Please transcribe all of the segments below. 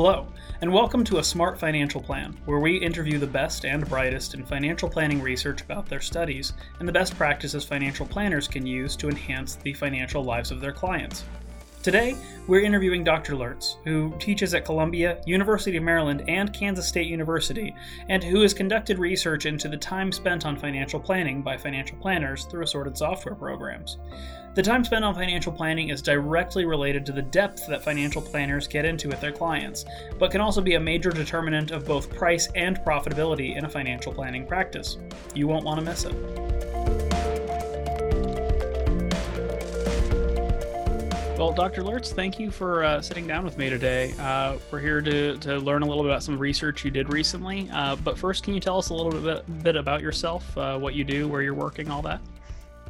Hello, and welcome to A Smart Financial Plan, where we interview the best and brightest in financial planning research about their studies and the best practices financial planners can use to enhance the financial lives of their clients. Today, we're interviewing Dr. Lurtz, who teaches at Columbia, University of Maryland, and Kansas State University, and who has conducted research into the time spent on financial planning by financial planners through assorted software programs. The time spent on financial planning is directly related to the depth that financial planners get into with their clients, but can also be a major determinant of both price and profitability in a financial planning practice. You won't want to miss it. Well, Dr. Lurtz, thank you for uh, sitting down with me today. Uh, we're here to, to learn a little bit about some research you did recently. Uh, but first, can you tell us a little bit, bit about yourself, uh, what you do, where you're working, all that?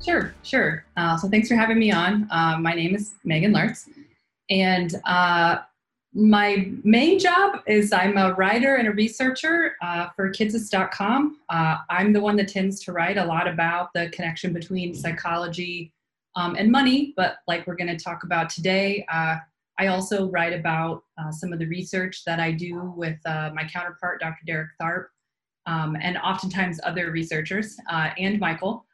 Sure, sure. Uh, so thanks for having me on. Uh, my name is Meghaan Lurtz, and my main job is I'm a writer and a researcher for Kitces.com. I'm the one that tends to write a lot about the connection between psychology um, and money, but like we're going to talk about today, uh, I also write about some of the research that I do with my counterpart, Dr. Derek Tharp, um, and oftentimes other researchers, and Michael.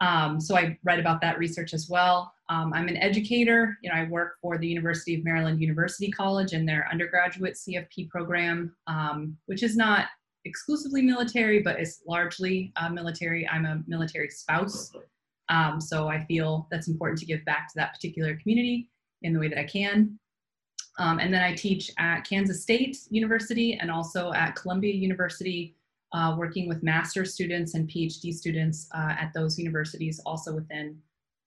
Um, so I write about that research as well. Um, I'm an educator. You know, I work for the University of Maryland University College in their undergraduate CFP program, um, which is not exclusively military, but it's largely uh, military. I'm a military spouse, um, so I feel that's important to give back to that particular community in the way that I can. Um, and then I teach at Kansas State University and also at Columbia University uh, working with master's students and PhD students uh, at those universities, also within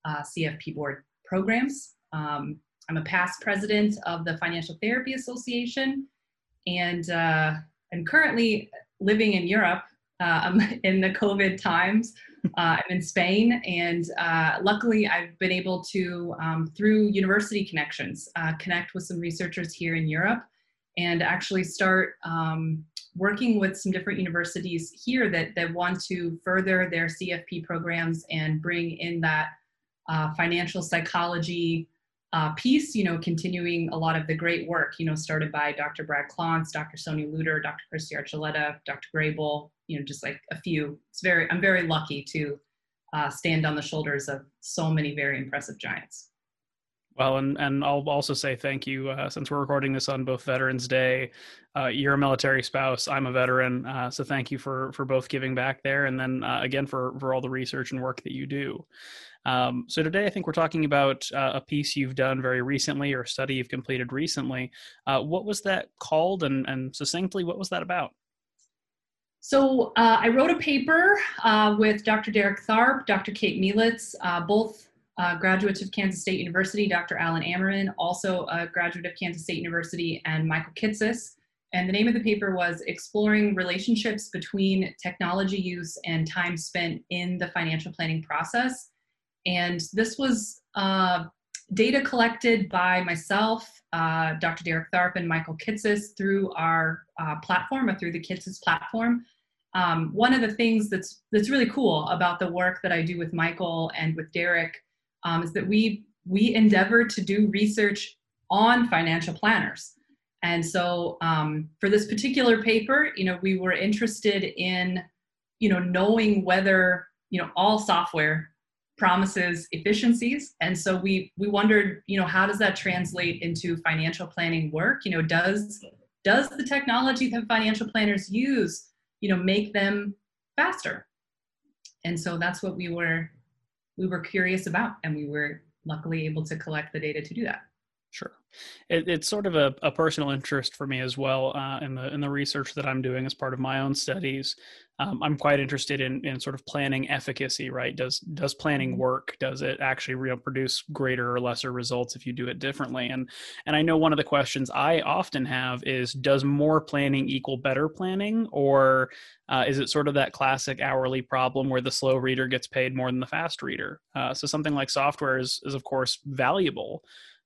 uh, CFP board programs. Um, I'm a past president of the Financial Therapy Association, and uh, I'm currently living in Europe um, in the COVID times. Uh, I'm in Spain, and uh, luckily I've been able to, um, through university connections, connect with some researchers here in Europe and actually start um, working with some different universities here that, that want to further their CFP programs and bring in that uh, financial psychology uh, piece, you know, continuing a lot of the great work, you know, started by Dr. Brad Klontz, Dr. Sonya Lutter, Dr. Kristy Archuleta, Dr. Grable, you know, just like a few. It's very, I'm very lucky to uh, stand on the shoulders of so many very impressive giants. Well, and, and I'll also say thank you uh, since we're recording this on both Veterans Day. Uh, you're a military spouse. I'm a veteran, uh, so thank you for for both giving back there, and then uh, again for for all the research and work that you do. Um, so today, I think we're talking about uh, a piece you've done very recently or a study you've completed recently. Uh, what was that called, and and succinctly, what was that about? So I wrote a paper with Dr. Derek Tharp, Dr. Kate Mielitz, both uh, graduates of Kansas State University, Dr. Alan Ameren, also a graduate of Kansas State University, and Michael Kitces. And the name of the paper was Exploring Relationships Between Technology Use and Time Spent in the Financial Planning Process. And this was uh, data collected by myself, uh, Dr. Derek Tharp, and Michael Kitces through our uh, platform or through the Kitces platform. Um, one of the things that's that's really cool about the work that I do with Michael and with Derek um, is that we we endeavor to do research on financial planners. And so um, for this particular paper, you know, we were interested in, you know, knowing whether, you know, all software promises efficiencies. And so we we wondered, you know, how does that translate into financial planning work? You know, does does the technology that financial planners use, you know, make them faster? And so that's what we were we were curious about and we were luckily able to collect the data to do that Sure, it, it's sort of a, a, personal interest for me as well uh, in the in the research that I'm doing as part of my own studies. Um, I'm quite interested in in sort of planning efficacy. Right? Does does planning mm-hmm. work? Does it actually real produce greater or lesser results if you do it differently? And and I know one of the questions I often have is does more planning equal better planning, or uh, is it sort of that classic hourly problem where the slow reader gets paid more than the fast reader? Uh, so something like software is is of course valuable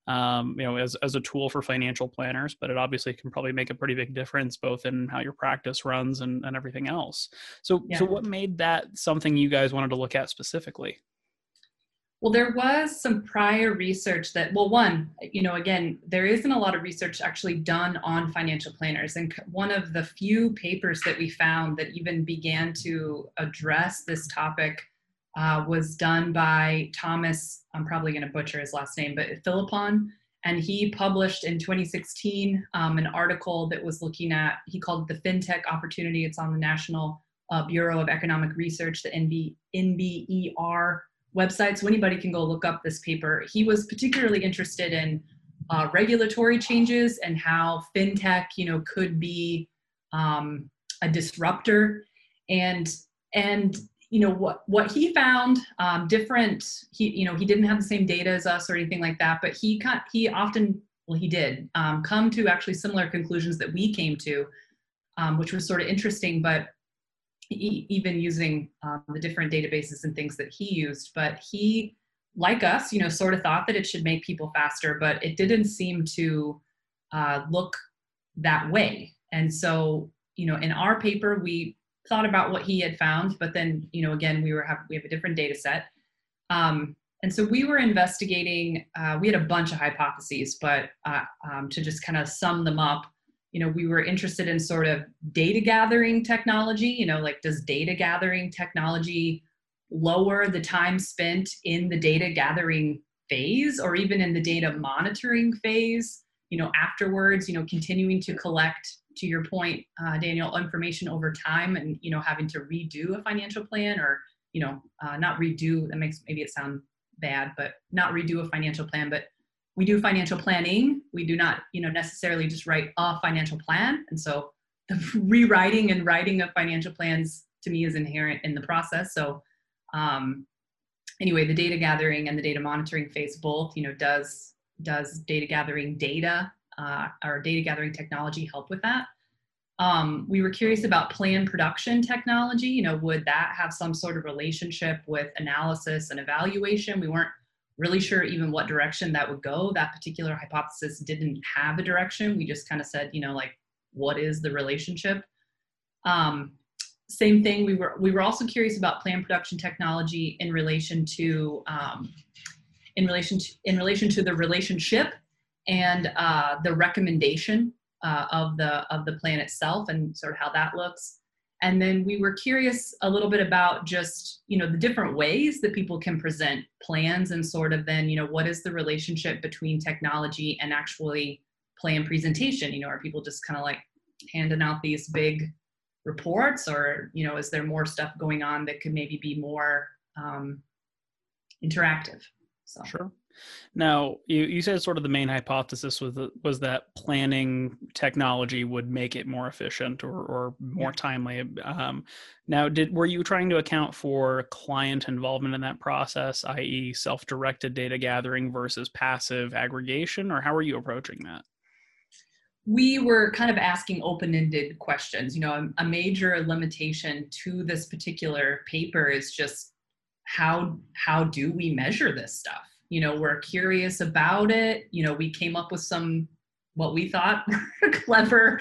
um, you know, as, as a tool for financial planners, but it obviously can probably make a pretty big difference both in how your practice runs and, and everything else. So, yeah. so what made that something you guys wanted to look at specifically? Well, there was some prior research that, well, one, you know, again, there isn't a lot of research actually done on financial planners. And one of the few papers that we found that even began to address this topic uh, was done by Thomas, I'm probably going to butcher his last name, but Philippon. And he published in 2016 um, an article that was looking at, he called it the FinTech Opportunity. It's on the National uh, Bureau of Economic Research, the NB, NBER website, so anybody can go look up this paper. He was particularly interested in uh, regulatory changes and how fintech, you know, could be um, a disruptor, and and you know what what he found um, different. He you know he didn't have the same data as us or anything like that, but he cut he often well he did um, come to actually similar conclusions that we came to, um, which was sort of interesting, but even using um, the different databases and things that he used. But he, like us, you know, sort of thought that it should make people faster, but it didn't seem to uh, look that way. And so, you know, in our paper, we thought about what he had found, but then, you know, again, we were have we have a different data set. Um, and so we were investigating. Uh, we had a bunch of hypotheses, but uh, um, to just kind of sum them up, you know we were interested in sort of data gathering technology you know like does data gathering technology lower the time spent in the data gathering phase or even in the data monitoring phase you know afterwards you know continuing to collect to your point uh, daniel information over time and you know having to redo a financial plan or you know uh, not redo that makes maybe it sound bad but not redo a financial plan but we do financial planning. We do not, you know, necessarily just write a financial plan. And so the rewriting and writing of financial plans to me is inherent in the process. So um, anyway, the data gathering and the data monitoring phase both, you know, does does data gathering data uh, or data gathering technology help with that? Um, we were curious about plan production technology. You know, would that have some sort of relationship with analysis and evaluation? We weren't really sure even what direction that would go. That particular hypothesis didn't have a direction. We just kind of said, you know, like, what is the relationship? Um, same thing. We were we were also curious about plan production technology in relation to um, in relation to in relation to the relationship and uh, the recommendation uh, of the of the plan itself and sort of how that looks. And then we were curious a little bit about just you know the different ways that people can present plans and sort of then you know what is the relationship between technology and actually plan presentation? You know are people just kind of like handing out these big reports or you know is there more stuff going on that could maybe be more um, interactive so sure now, you, you said sort of the main hypothesis was that, was that planning technology would make it more efficient or, or more yeah. timely. Um, now, did were you trying to account for client involvement in that process, i.e., self-directed data gathering versus passive aggregation, or how are you approaching that? we were kind of asking open-ended questions you know a, a, major limitation to this particular paper is just how how do we measure this stuff? You know we're curious about it. You know we came up with some what we thought were clever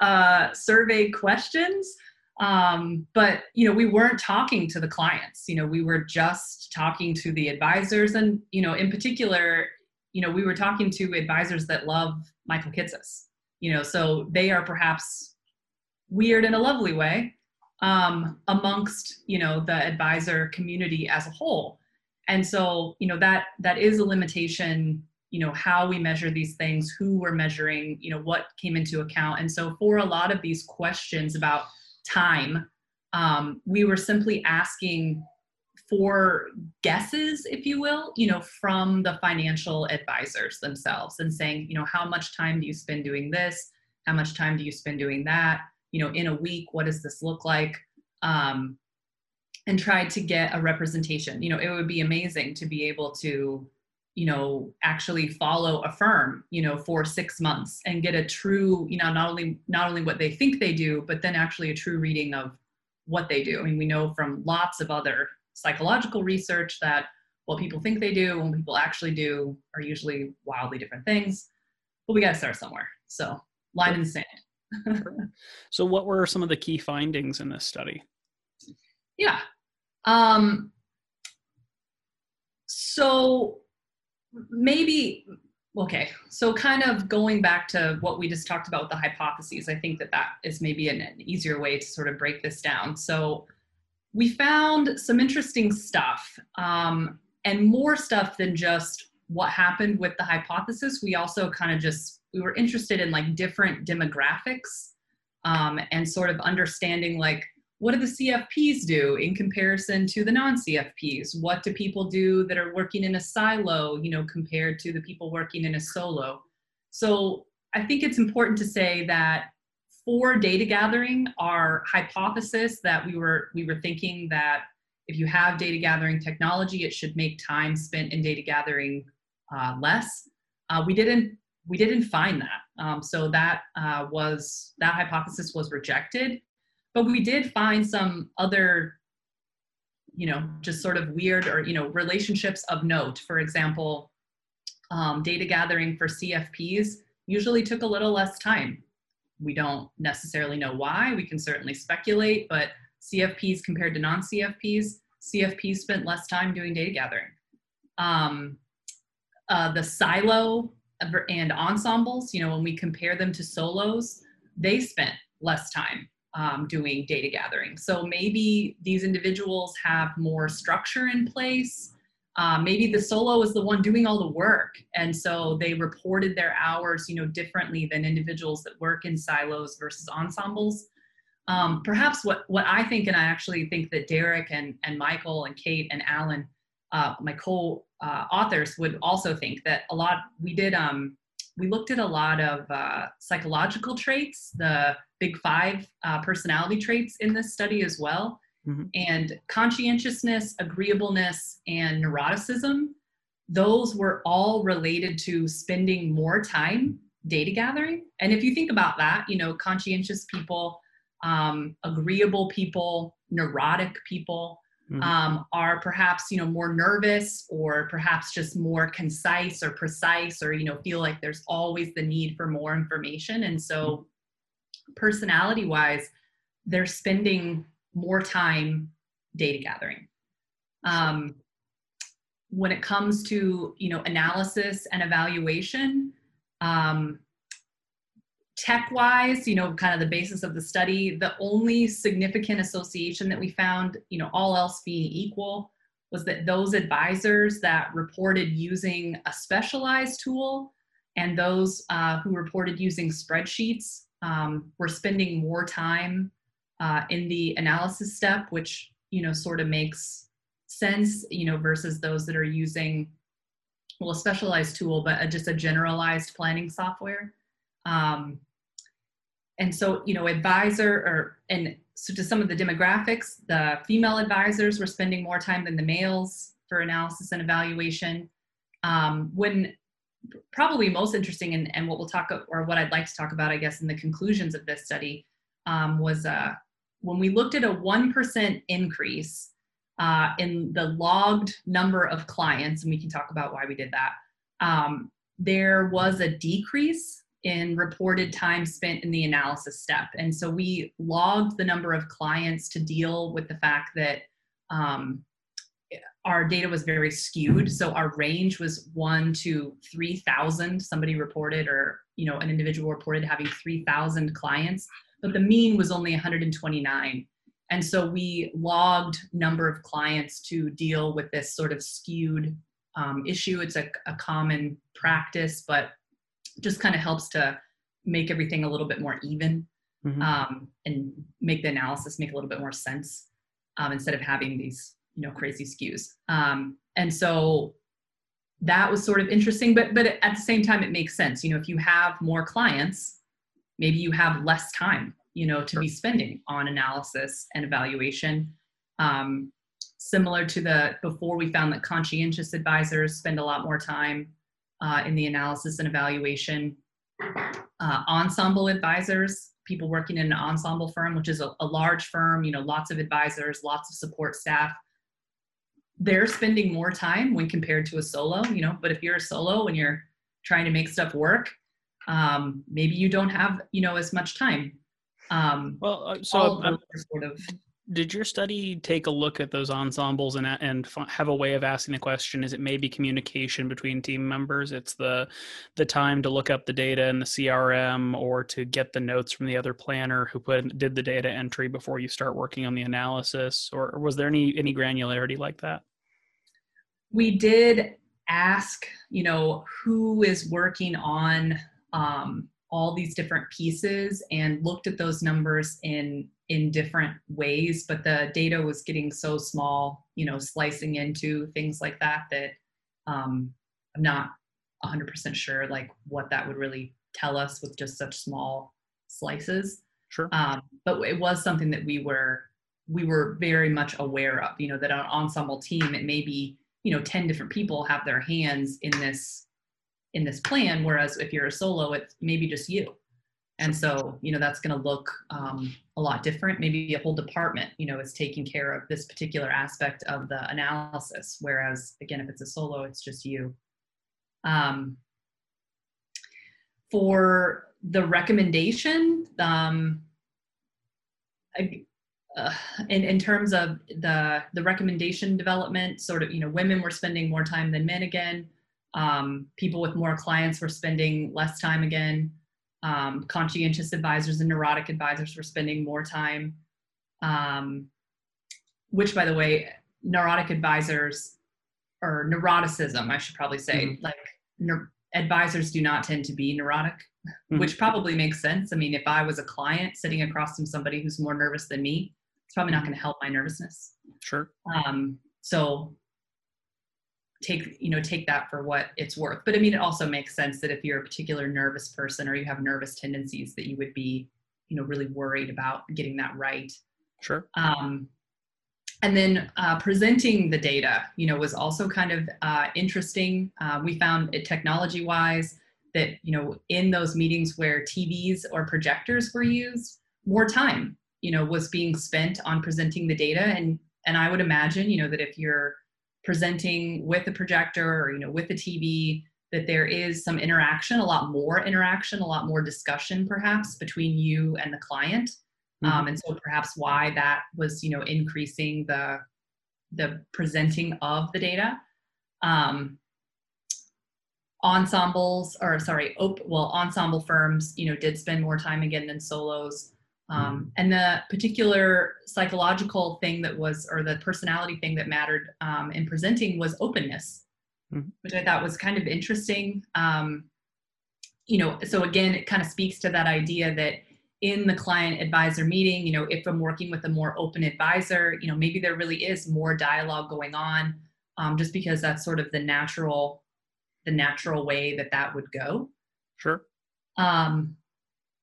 uh, survey questions. Um, but you know we weren't talking to the clients. You know we were just talking to the advisors. And you know in particular you know we were talking to advisors that love michael kitces you know so they are perhaps weird in a lovely way um, amongst you know the advisor community as a whole. And so you know that that is a limitation you know how we measure these things who we're measuring you know what came into account. And so for a lot of these questions about time um, we were simply asking for guesses if you will you know from the financial advisors themselves and saying you know how much time do you spend doing this? How much time do you spend doing that you know in a week what does this look like um, and tried to get a representation. You know, it would be amazing to be able to, you know, actually follow a firm, you know, for six months and get a true, you know, not only not only what they think they do, but then actually a true reading of what they do. I mean, we know from lots of other psychological research that what people think they do and what people actually do are usually wildly different things. But we got to start somewhere. So, line in the sand. so, what were some of the key findings in this study? Yeah, um, so maybe okay so kind of going back to what we just talked about with the hypotheses i think that that is maybe an, an easier way to sort of break this down. So we found some interesting stuff um, and more stuff than just what happened with the hypothesis. We also kind of just we were interested in like different demographics um, and sort of understanding like what do the CFPs do in comparison to the non-CFPs? What do people do that are working in a silo, you know, compared to the people working in a solo? So I think it's important to say that for data gathering, our hypothesis that we were we were thinking that if you have data gathering technology, it should make time spent in data gathering uh, less. Uh, we didn't we didn't find that. Um, so that uh, was that hypothesis was rejected. But we did find some other you know just sort of weird or you know relationships of note. For example um, data gathering for cfps usually took a little less time. We don't necessarily know why. We can certainly speculate but cfps compared to non-cfps cfps spent less time doing data gathering. Um, uh, the silo and ensembles you know when we compare them to solos they spent less time um, doing data gathering. So maybe these individuals have more structure in place. Uh, maybe the solo is the one doing all the work, and so they reported their hours, you know, differently than individuals that work in silos versus ensembles. Um, perhaps what what I think, and I actually think that Derek and and Michael and Kate and Alan, uh, my co-authors, uh, would also think that a lot. We did um, we looked at a lot of uh, psychological traits, the big five uh, personality traits in this study as well. Mm-hmm. And conscientiousness, agreeableness, and neuroticism, those were all related to spending more time data gathering. And if you think about that, you know, conscientious people, um, agreeable people, neurotic people, mm-hmm. um, are perhaps you know more nervous or perhaps just more concise or precise or you know feel like there's always the need for more information and so mm-hmm. personality wise they're spending more time data gathering um, when it comes to you know analysis and evaluation um, tech wise you know kind of the basis of the study the only significant association that we found you know all else being equal was that those advisors that reported using a specialized tool and those uh, who reported using spreadsheets um, were spending more time uh, in the analysis step which you know sort of makes sense you know versus those that are using well a specialized tool but a, just a generalized planning software um, and so you know advisor or and so to some of the demographics the female advisors were spending more time than the males for analysis and evaluation. Um, when probably most interesting and, and what we'll talk or what i'd like to talk about i guess in the conclusions of this study um, was uh, when we looked at a 1% increase uh, in the logged number of clients and we can talk about why we did that um, there was a decrease in reported time spent in the analysis step. And so we logged the number of clients to deal with the fact that um, our data was very skewed. So our range was one to 3,000. Somebody reported, or you know, an individual reported having 3,000 clients, but the mean was only 129. And so we logged number of clients to deal with this sort of skewed um, issue. It's a, a common practice, but just kind of helps to make everything a little bit more even mm-hmm. um, and make the analysis make a little bit more sense um, instead of having these you know crazy skews. Um, and so that was sort of interesting but but at the same time it makes sense. You know if you have more clients maybe you have less time you know to be spending on analysis and evaluation. Um, similar to the before we found that conscientious advisors spend a lot more time uh, in the analysis and evaluation. Uh, ensemble advisors, people working in an ensemble firm, which is a, a large firm, you know, lots of advisors, lots of support staff. They're spending more time when compared to a solo, you know, but if you're a solo and you're trying to make stuff work, um, maybe you don't have, you know, as much time. Um, well, uh, so sort of did your study take a look at those ensembles and and have a way of asking the question? Is it maybe communication between team members? It's the the time to look up the data in the CRM or to get the notes from the other planner who put did the data entry before you start working on the analysis, or, or was there any any granularity like that? We did ask, you know, who is working on um, all these different pieces and looked at those numbers in in different ways but the data was getting so small you know slicing into things like that that um, i'm not 100% sure like what that would really tell us with just such small slices. Sure. Um, but it was something that we were we were very much aware of you know that an ensemble team it may be you know 10 different people have their hands in this in this plan whereas if you're a solo it's maybe just you and so you know that's going to look um, a lot different. Maybe a whole department you know is taking care of this particular aspect of the analysis whereas again if it's a solo it's just you. Um, for the recommendation um, I, uh, in, in terms of the the recommendation development sort of you know women were spending more time than men again. Um, people with more clients were spending less time again um, conscientious advisors and neurotic advisors were spending more time. Um, which, by the way, neurotic advisors or neuroticism, I should probably say, mm-hmm. like advisors do not tend to be neurotic, mm-hmm. which probably makes sense. I mean, if I was a client sitting across from somebody who's more nervous than me, it's probably not mm-hmm. going to help my nervousness. Sure. Um, so take you know take that for what it's worth. But i mean it also makes sense that if you're a particular nervous person or you have nervous tendencies that you would be you know really worried about getting that right. Sure. Um, and then uh, presenting the data you know was also kind of uh, interesting. Uh, we found it technology wise that you know in those meetings where tvs or projectors were used more time you know was being spent on presenting the data. And and i would imagine you know that if you're presenting with a projector or you know with a tv that there is some interaction a lot more interaction a lot more discussion perhaps between you and the client. Mm-hmm. um, and so perhaps why that was you know increasing the the presenting of the data. Um, ensembles or sorry op- well ensemble firms you know did spend more time again than solos um, mm-hmm. and the particular psychological thing that was, or the personality thing that mattered um, in presenting was openness, mm-hmm. which I thought was kind of interesting. Um, you know, so again, it kind of speaks to that idea that in the client advisor meeting, you know, if I'm working with a more open advisor, you know, maybe there really is more dialogue going on, um, just because that's sort of the natural, the natural way that that would go. Sure. Um,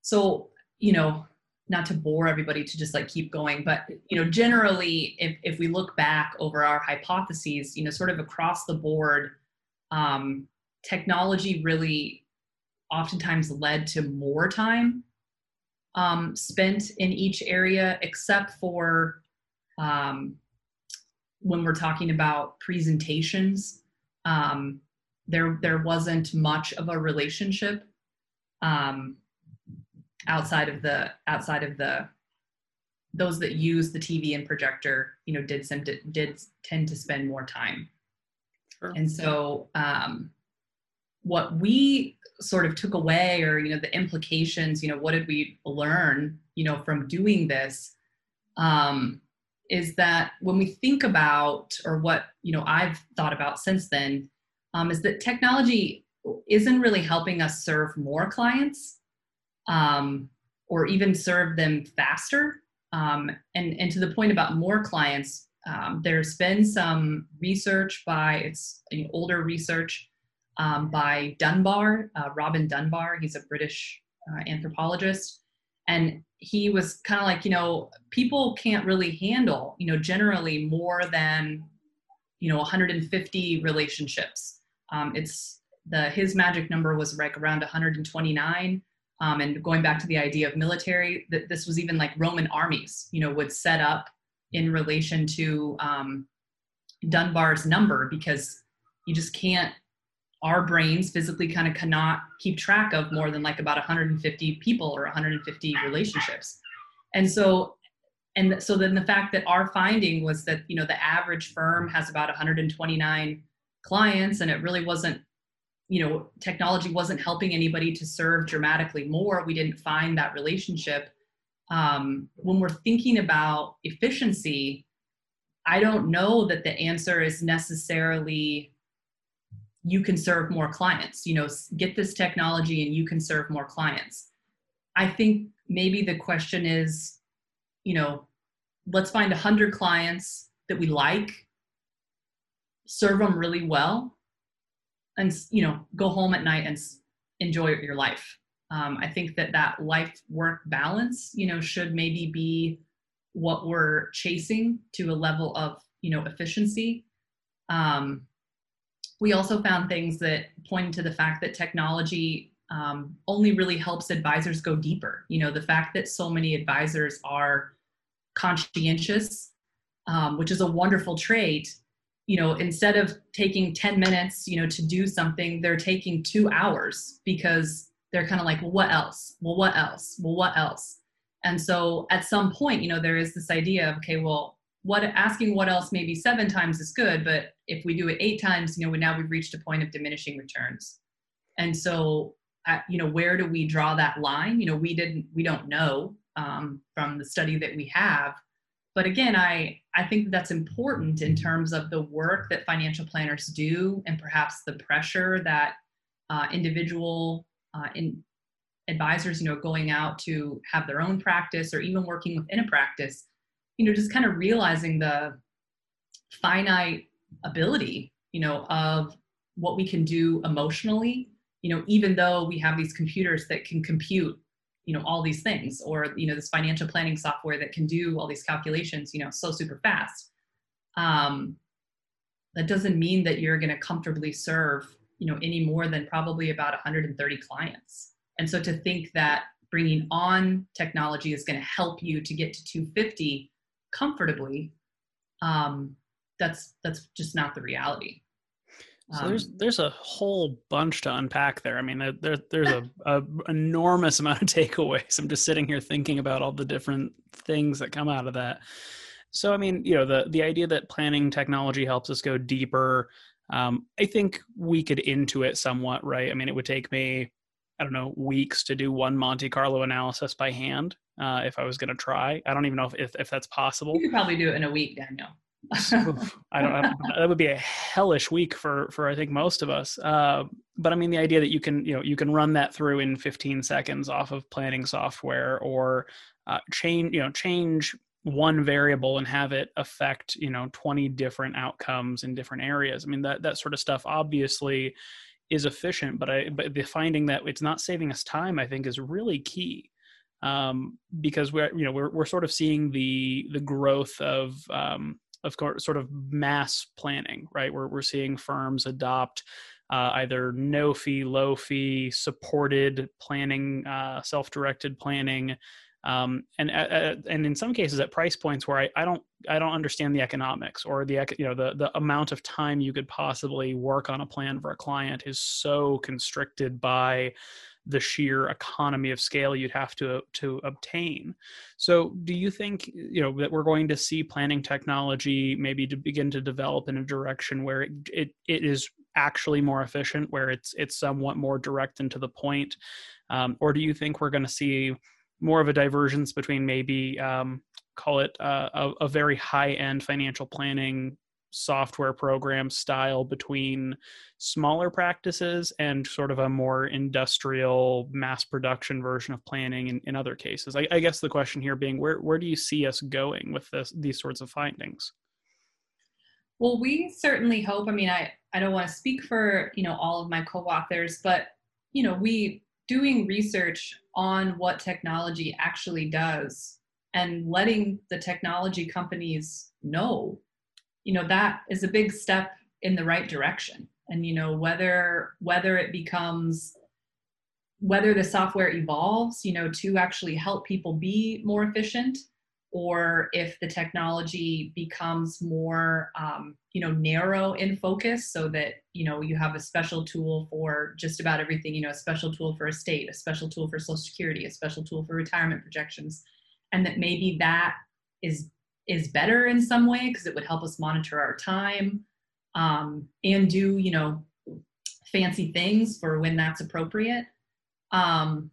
so you know not to bore everybody to just like keep going but you know generally if, if we look back over our hypotheses you know sort of across the board um, technology really oftentimes led to more time um, spent in each area except for um, when we're talking about presentations um, there there wasn't much of a relationship. Um, outside of the outside of the those that use the TV and projector, you know, did some did tend to spend more time. Sure. And so, um, what we sort of took away, or you know, the implications, you know, what did we learn, you know, from doing this, um, is that when we think about, or what you know, I've thought about since then, um, is that technology isn't really helping us serve more clients um, or even serve them faster. Um, and, and to the point about more clients, um, there's been some research by, it's know, older research um, by Dunbar, uh, Robin Dunbar. He's a British uh, anthropologist. And he was kind of like, you know, people can't really handle, you know, generally more than, you know, 150 relationships. Um, it's the his magic number was like around 129 um, and going back to the idea of military, that this was even like Roman armies, you know, would set up in relation to um, Dunbar's number because you just can't, our brains physically kind of cannot keep track of more than like about 150 people or 150 relationships. And so and so then the fact that our finding was that you know the average firm has about 129 clients and it really wasn't you know technology wasn't helping anybody to serve dramatically more we didn't find that relationship. Um, when we're thinking about efficiency i don't know that the answer is necessarily you can serve more clients you know get this technology and you can serve more clients. I think maybe the question is you know let's find 100 clients that we like serve them really well and you know go home at night and enjoy your life. Um, i think that that life work balance you know should maybe be what we're chasing to a level of you know efficiency. Um, we also found things that point to the fact that technology um, only really helps advisors go deeper. You know the fact that so many advisors are conscientious um, which is a wonderful trait you know instead of taking 10 minutes you know to do something they're taking two hours because they're kind of like well what else? Well what else? Well what else? And so at some point you know there is this idea of okay well what asking what else maybe seven times is good but if we do it eight times you know now we've reached a point of diminishing returns. And so at, you know where do we draw that line? You know we didn't we don't know um, from the study that we have but again i i think that's important in terms of the work that financial planners do and perhaps the pressure that uh, individual uh, in advisors you know going out to have their own practice or even working within a practice you know just kind of realizing the finite ability you know of what we can do emotionally you know even though we have these computers that can compute you know all these things or you know this financial planning software that can do all these calculations you know so super fast. Um, that doesn't mean that you're going to comfortably serve you know any more than probably about 130 clients. And so to think that bringing on technology is going to help you to get to 250 comfortably um, that's that's just not the reality so there's um, there's a whole bunch to unpack there. I mean, there there there's a, a, enormous amount of takeaways. I'm just sitting here thinking about all the different things that come out of that. So I mean, you know, the the idea that planning technology helps us go deeper. Um, I think we could into it somewhat, right? I mean, it would take me, I don't know, weeks to do one Monte Carlo analysis by hand uh, if I was going to try. I don't even know if, if if that's possible. You could probably do it in a week, Daniel. I don't, that would be a hellish week for for I think most of us. Uh, but I mean the idea that you can you know you can run that through in 15 seconds off of planning software or uh, change you know change one variable and have it affect you know 20 different outcomes in different areas. I mean that that sort of stuff obviously is efficient, but I but the finding that it's not saving us time I think is really key. Um, because we're you know we're we're sort of seeing the the growth of um, of course sort of mass planning right? We're, we're seeing firms adopt uh, either no fee low fee supported planning uh, self-directed planning um, and uh, and in some cases at price points where I, I don't I don't understand the economics or the you know the the amount of time you could possibly work on a plan for a client is so constricted by the sheer economy of scale you'd have to to obtain. So, do you think you know that we're going to see planning technology maybe to begin to develop in a direction where it it, it is actually more efficient, where it's it's somewhat more direct and to the point, um, or do you think we're going to see more of a divergence between maybe um, call it uh, a, a very high end financial planning software program style between smaller practices and sort of a more industrial mass production version of planning in, in other cases. I, I, guess the question here being where, where do you see us going with this, these sorts of findings? Well we certainly hope i mean i, I don't want to speak for you know all of my co-authors but you know we doing research on what technology actually does and letting the technology companies know you know that is a big step in the right direction. And you know whether whether it becomes whether the software evolves you know to actually help people be more efficient or if the technology becomes more um, you know narrow in focus so that you know you have a special tool for just about everything you know a special tool for estate a special tool for social security a special tool for retirement projections and that maybe that is is better in some way because it would help us monitor our time um, and do you know fancy things for when that's appropriate. Um,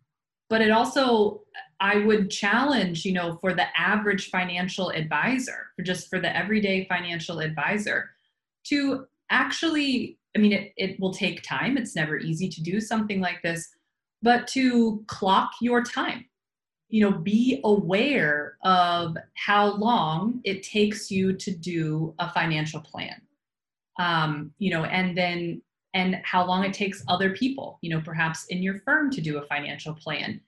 but it also i would challenge you know for the average financial advisor for just for the everyday financial advisor to actually i mean it, it will take time. It's never easy to do something like this but to clock your time you know be aware of how long it takes you to do a financial plan. Um, you know and then and how long it takes other people you know perhaps in your firm to do a financial plan.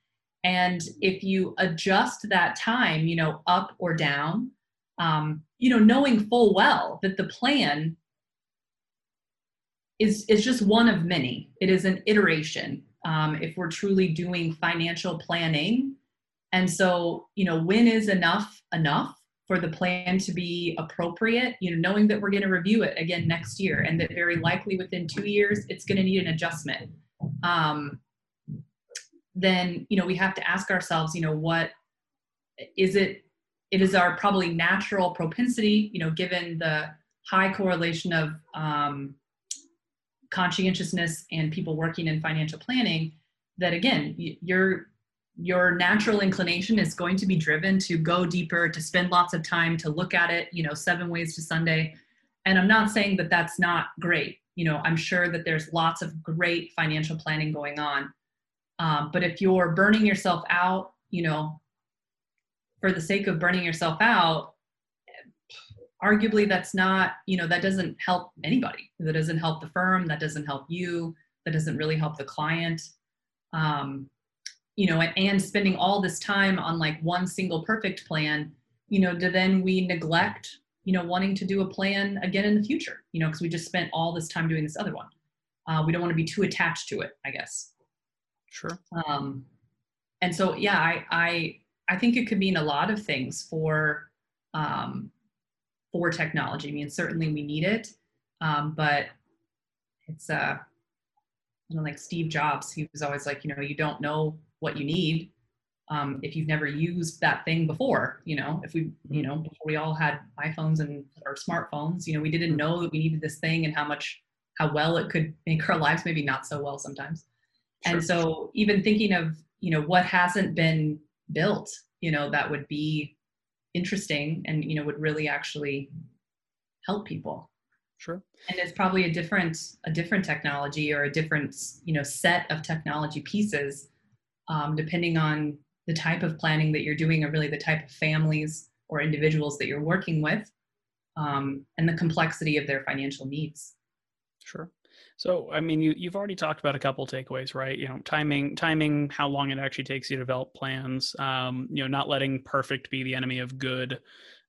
And if you adjust that time you know up or down um, you know knowing full well that the plan is is just one of many. It is an iteration. Um, if we're truly doing financial planning and so, you know, when is enough enough for the plan to be appropriate? You know, knowing that we're going to review it again next year and that very likely within two years it's going to need an adjustment. Um, then, you know, we have to ask ourselves, you know, what is it? It is our probably natural propensity, you know, given the high correlation of um, conscientiousness and people working in financial planning that again you're your natural inclination is going to be driven to go deeper to spend lots of time to look at it you know seven ways to sunday. And i'm not saying that that's not great. You know i'm sure that there's lots of great financial planning going on. Um, but if you're burning yourself out you know for the sake of burning yourself out arguably that's not you know that doesn't help anybody. That doesn't help the firm. That doesn't help you. That doesn't really help the client. Um, you know, and spending all this time on like one single perfect plan, you know, do then we neglect, you know, wanting to do a plan again in the future, you know, because we just spent all this time doing this other one. Uh, we don't want to be too attached to it, I guess. Sure. Um, and so, yeah, I, I, I think it could mean a lot of things for, um, for technology. I mean, certainly we need it, um, but it's, uh, you know, like Steve Jobs, he was always like, you know, you don't know what you need um, if you've never used that thing before you know if we you know before we all had iphones and or smartphones you know we didn't know that we needed this thing and how much how well it could make our lives maybe not so well sometimes. Sure. and so even thinking of you know what hasn't been built you know that would be interesting and you know would really actually help people. Sure. And it's probably a different a different technology or a different you know set of technology pieces um, depending on the type of planning that you're doing or really the type of families or individuals that you're working with um, and the complexity of their financial needs. Sure. So i mean you, you've already talked about a couple takeaways right? You know timing timing how long it actually takes you to develop plans um, you know not letting perfect be the enemy of good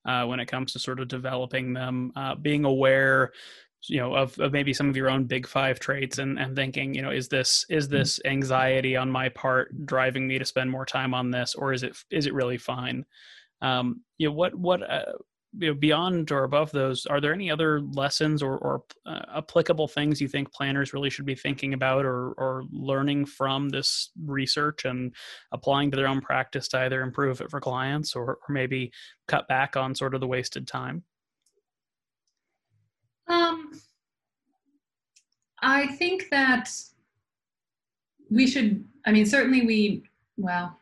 uh, when it comes to sort of developing them uh, being aware you know of, of maybe some of your own big five traits and and thinking you know is this is mm-hmm. this anxiety on my part driving me to spend more time on this or is it is it really fine um you know what what uh, you know beyond or above those are there any other lessons or, or uh, applicable things you think planners really should be thinking about or or learning from this research and applying to their own practice to either improve it for clients or, or maybe cut back on sort of the wasted time um, I think that we should, I mean, certainly we, well,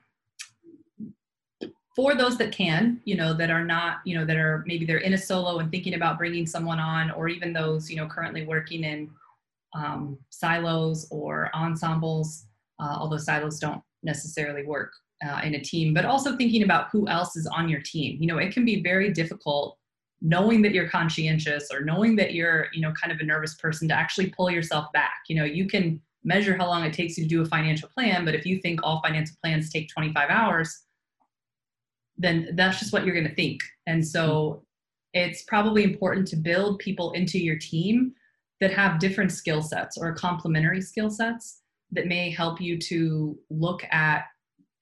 for those that can, you know, that are not, you know, that are maybe they're in a solo and thinking about bringing someone on, or even those, you know, currently working in um, silos or ensembles, uh, although silos don't necessarily work uh, in a team, but also thinking about who else is on your team. You know, it can be very difficult knowing that you're conscientious or knowing that you're you know kind of a nervous person to actually pull yourself back. You know you can measure how long it takes you to do a financial plan but if you think all financial plans take 25 hours then that's just what you're going to think. And so it's probably important to build people into your team that have different skill sets or complementary skill sets that may help you to look at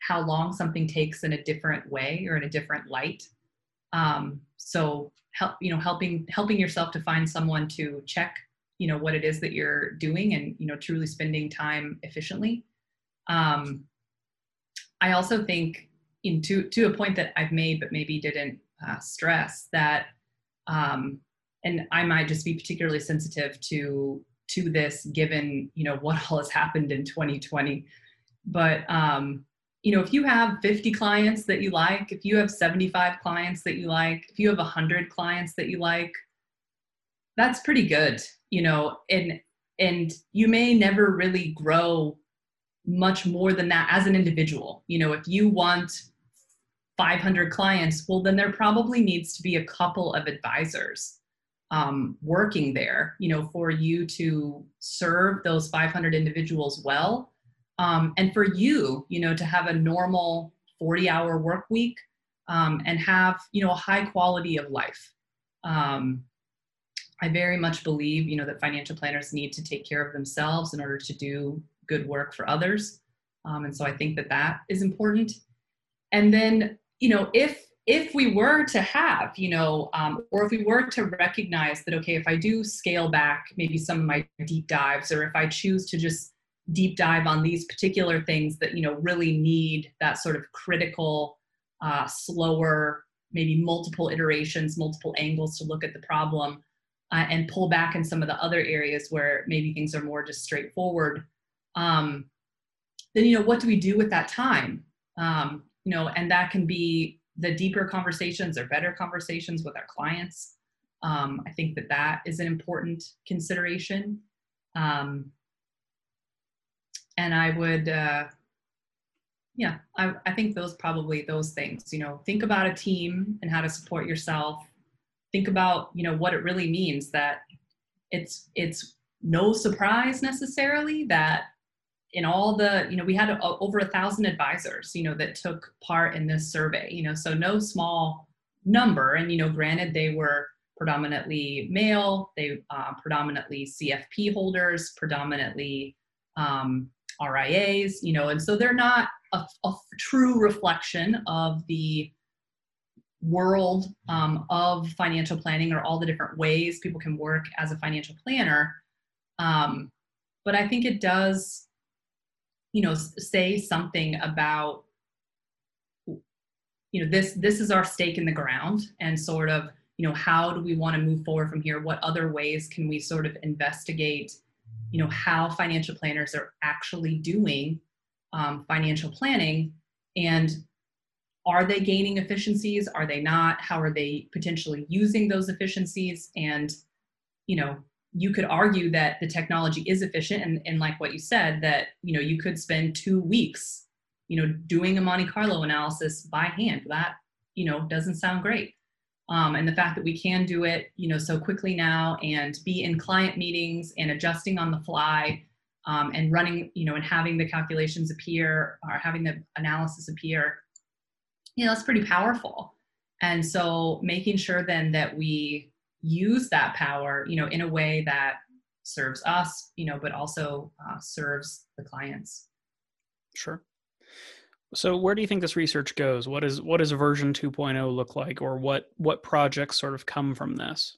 how long something takes in a different way or in a different light um, so help you know helping helping yourself to find someone to check you know what it is that you're doing and you know truly spending time efficiently. Um, i also think in to to a point that i've made but maybe didn't uh, stress that um, and i might just be particularly sensitive to to this given you know what all has happened in 2020 but um, you know if you have 50 clients that you like if you have 75 clients that you like if you have 100 clients that you like that's pretty good you know and and you may never really grow much more than that as an individual. You know if you want 500 clients well then there probably needs to be a couple of advisors um, working there you know for you to serve those 500 individuals well um, and for you you know to have a normal 40 hour work week um, and have you know a high quality of life. Um, i very much believe you know that financial planners need to take care of themselves in order to do good work for others. Um, and so i think that that is important. And then you know if if we were to have you know um, or if we were to recognize that okay if i do scale back maybe some of my deep dives or if i choose to just deep dive on these particular things that you know really need that sort of critical uh, slower maybe multiple iterations multiple angles to look at the problem uh, and pull back in some of the other areas where maybe things are more just straightforward. Um, then you know what do we do with that time? Um, you know and that can be the deeper conversations or better conversations with our clients. Um, i think that that is an important consideration. Um, and i would uh, yeah I, I think those probably those things you know think about a team and how to support yourself. Think about you know what it really means that it's it's no surprise necessarily that in all the you know we had a, over a thousand advisors you know that took part in this survey you know so no small number. And you know granted they were predominantly male they uh, predominantly cfp holders predominantly um, rias you know and so they're not a, a true reflection of the world um, of financial planning or all the different ways people can work as a financial planner. Um, but i think it does you know say something about you know this this is our stake in the ground and sort of you know how do we want to move forward from here? What other ways can we sort of investigate you know how financial planners are actually doing um, financial planning and are they gaining efficiencies? Are they not? How are they potentially using those efficiencies? And you know you could argue that the technology is efficient and, and like what you said that you know you could spend two weeks you know doing a monte carlo analysis by hand. That you know doesn't sound great um, and the fact that we can do it you know so quickly now and be in client meetings and adjusting on the fly um, and running you know and having the calculations appear or having the analysis appear you know that's pretty powerful. And so making sure then that we use that power you know in a way that serves us you know but also uh, serves the clients. Sure so where do you think this research goes what is what does version 2.0 look like or what what projects sort of come from this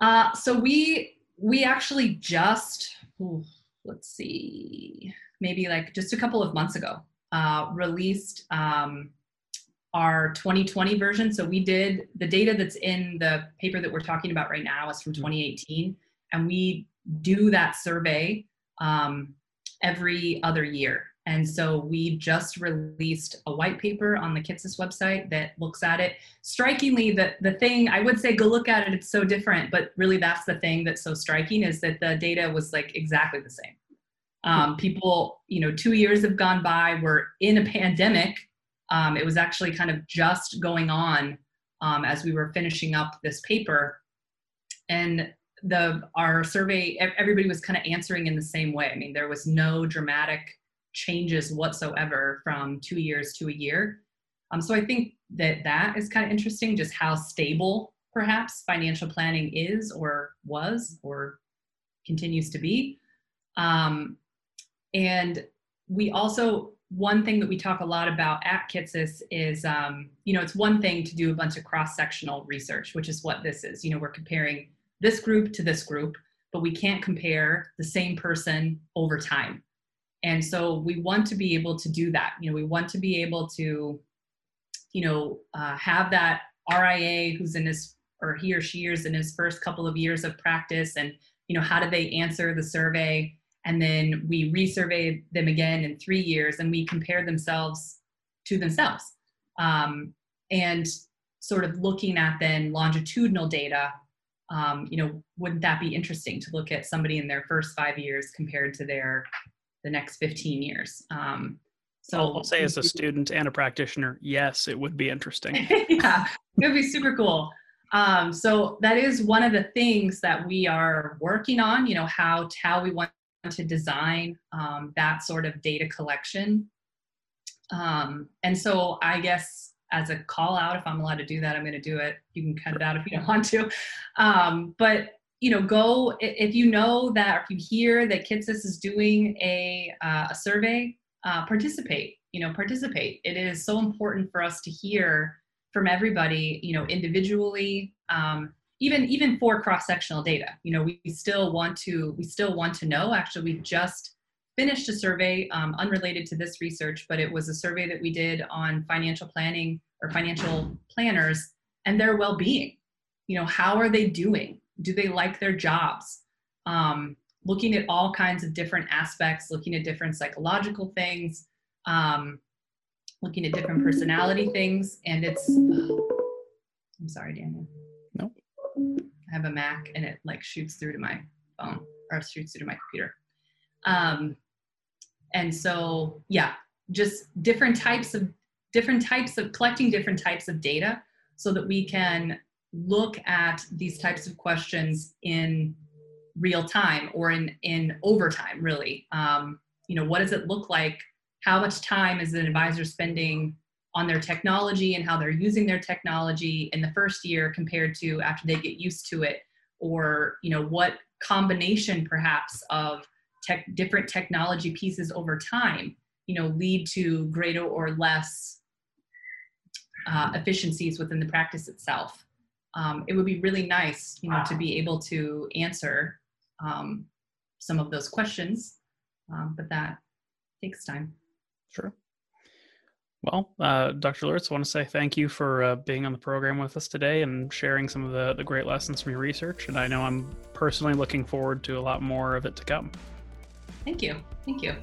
uh, so we we actually just ooh, let's see maybe like just a couple of months ago uh, released um, our 2020 version. So we did the data that's in the paper that we're talking about right now is from mm-hmm. 2018, and we do that survey um, every other year. And so we just released a white paper on the Kitces website that looks at it. Strikingly, the, the thing I would say, go look at it, it's so different, but really that's the thing that's so striking is that the data was like exactly the same. Um, people, you know, two years have gone by, we're in a pandemic, um, it was actually kind of just going on um, as we were finishing up this paper. And the our survey, everybody was kind of answering in the same way. I mean, there was no dramatic changes whatsoever from two years to a year. Um, so I think that that is kind of interesting, just how stable perhaps financial planning is or was or continues to be. Um, and we also one thing that we talk a lot about at Kitces is, um, you know, it's one thing to do a bunch of cross-sectional research, which is what this is. You know, we're comparing this group to this group, but we can't compare the same person over time. And so we want to be able to do that. You know, we want to be able to you know, uh, have that RIA who's in his or he or she is in his first couple of years of practice, and you know, how do they answer the survey? And then we resurvey them again in three years, and we compare themselves to themselves, um, and sort of looking at then longitudinal data. Um, you know, wouldn't that be interesting to look at somebody in their first five years compared to their the next 15 years? Um, so I'll say as a student and a practitioner, yes, it would be interesting. yeah, it would be super cool. Um, so that is one of the things that we are working on. You know how how we want to design um, that sort of data collection. Um, and so I guess as a call out, if I'm allowed to do that, I'm going to do it. You can cut it out if you don't want to. Um, but you know, go if you know that, or if you hear that Kitces is doing a uh, a survey uh, participate you know participate. It is so important for us to hear from everybody you know individually um, even even for cross-sectional data. You know we still want to we still want to know. Actually we just finished a survey um, unrelated to this research but it was a survey that we did on financial planning or financial planners and their well-being. You know how are they doing do they like their jobs um, looking at all kinds of different aspects, looking at different psychological things, um, looking at different personality things. And it's, I'm sorry, Daniel. No. I have a Mac and it like shoots through to my phone or shoots through to my computer. Um, and so, yeah, just different types of different types of collecting different types of data so that we can look at these types of questions in real time or in in overtime really. Um, you know what does it look like? How much time is an advisor spending on their technology and how they're using their technology in the first year compared to after they get used to it? Or you know what combination perhaps of tech, different technology pieces over time you know lead to greater or less uh, efficiencies within the practice itself um, it would be really nice you know to be able to answer um, some of those questions, um, but that takes time. Sure. Well, uh, Dr. Lurtz, I want to say thank you for uh, being on the program with us today and sharing some of the, the great lessons from your research. And I know I'm personally looking forward to a lot more of it to come. Thank you. Thank you.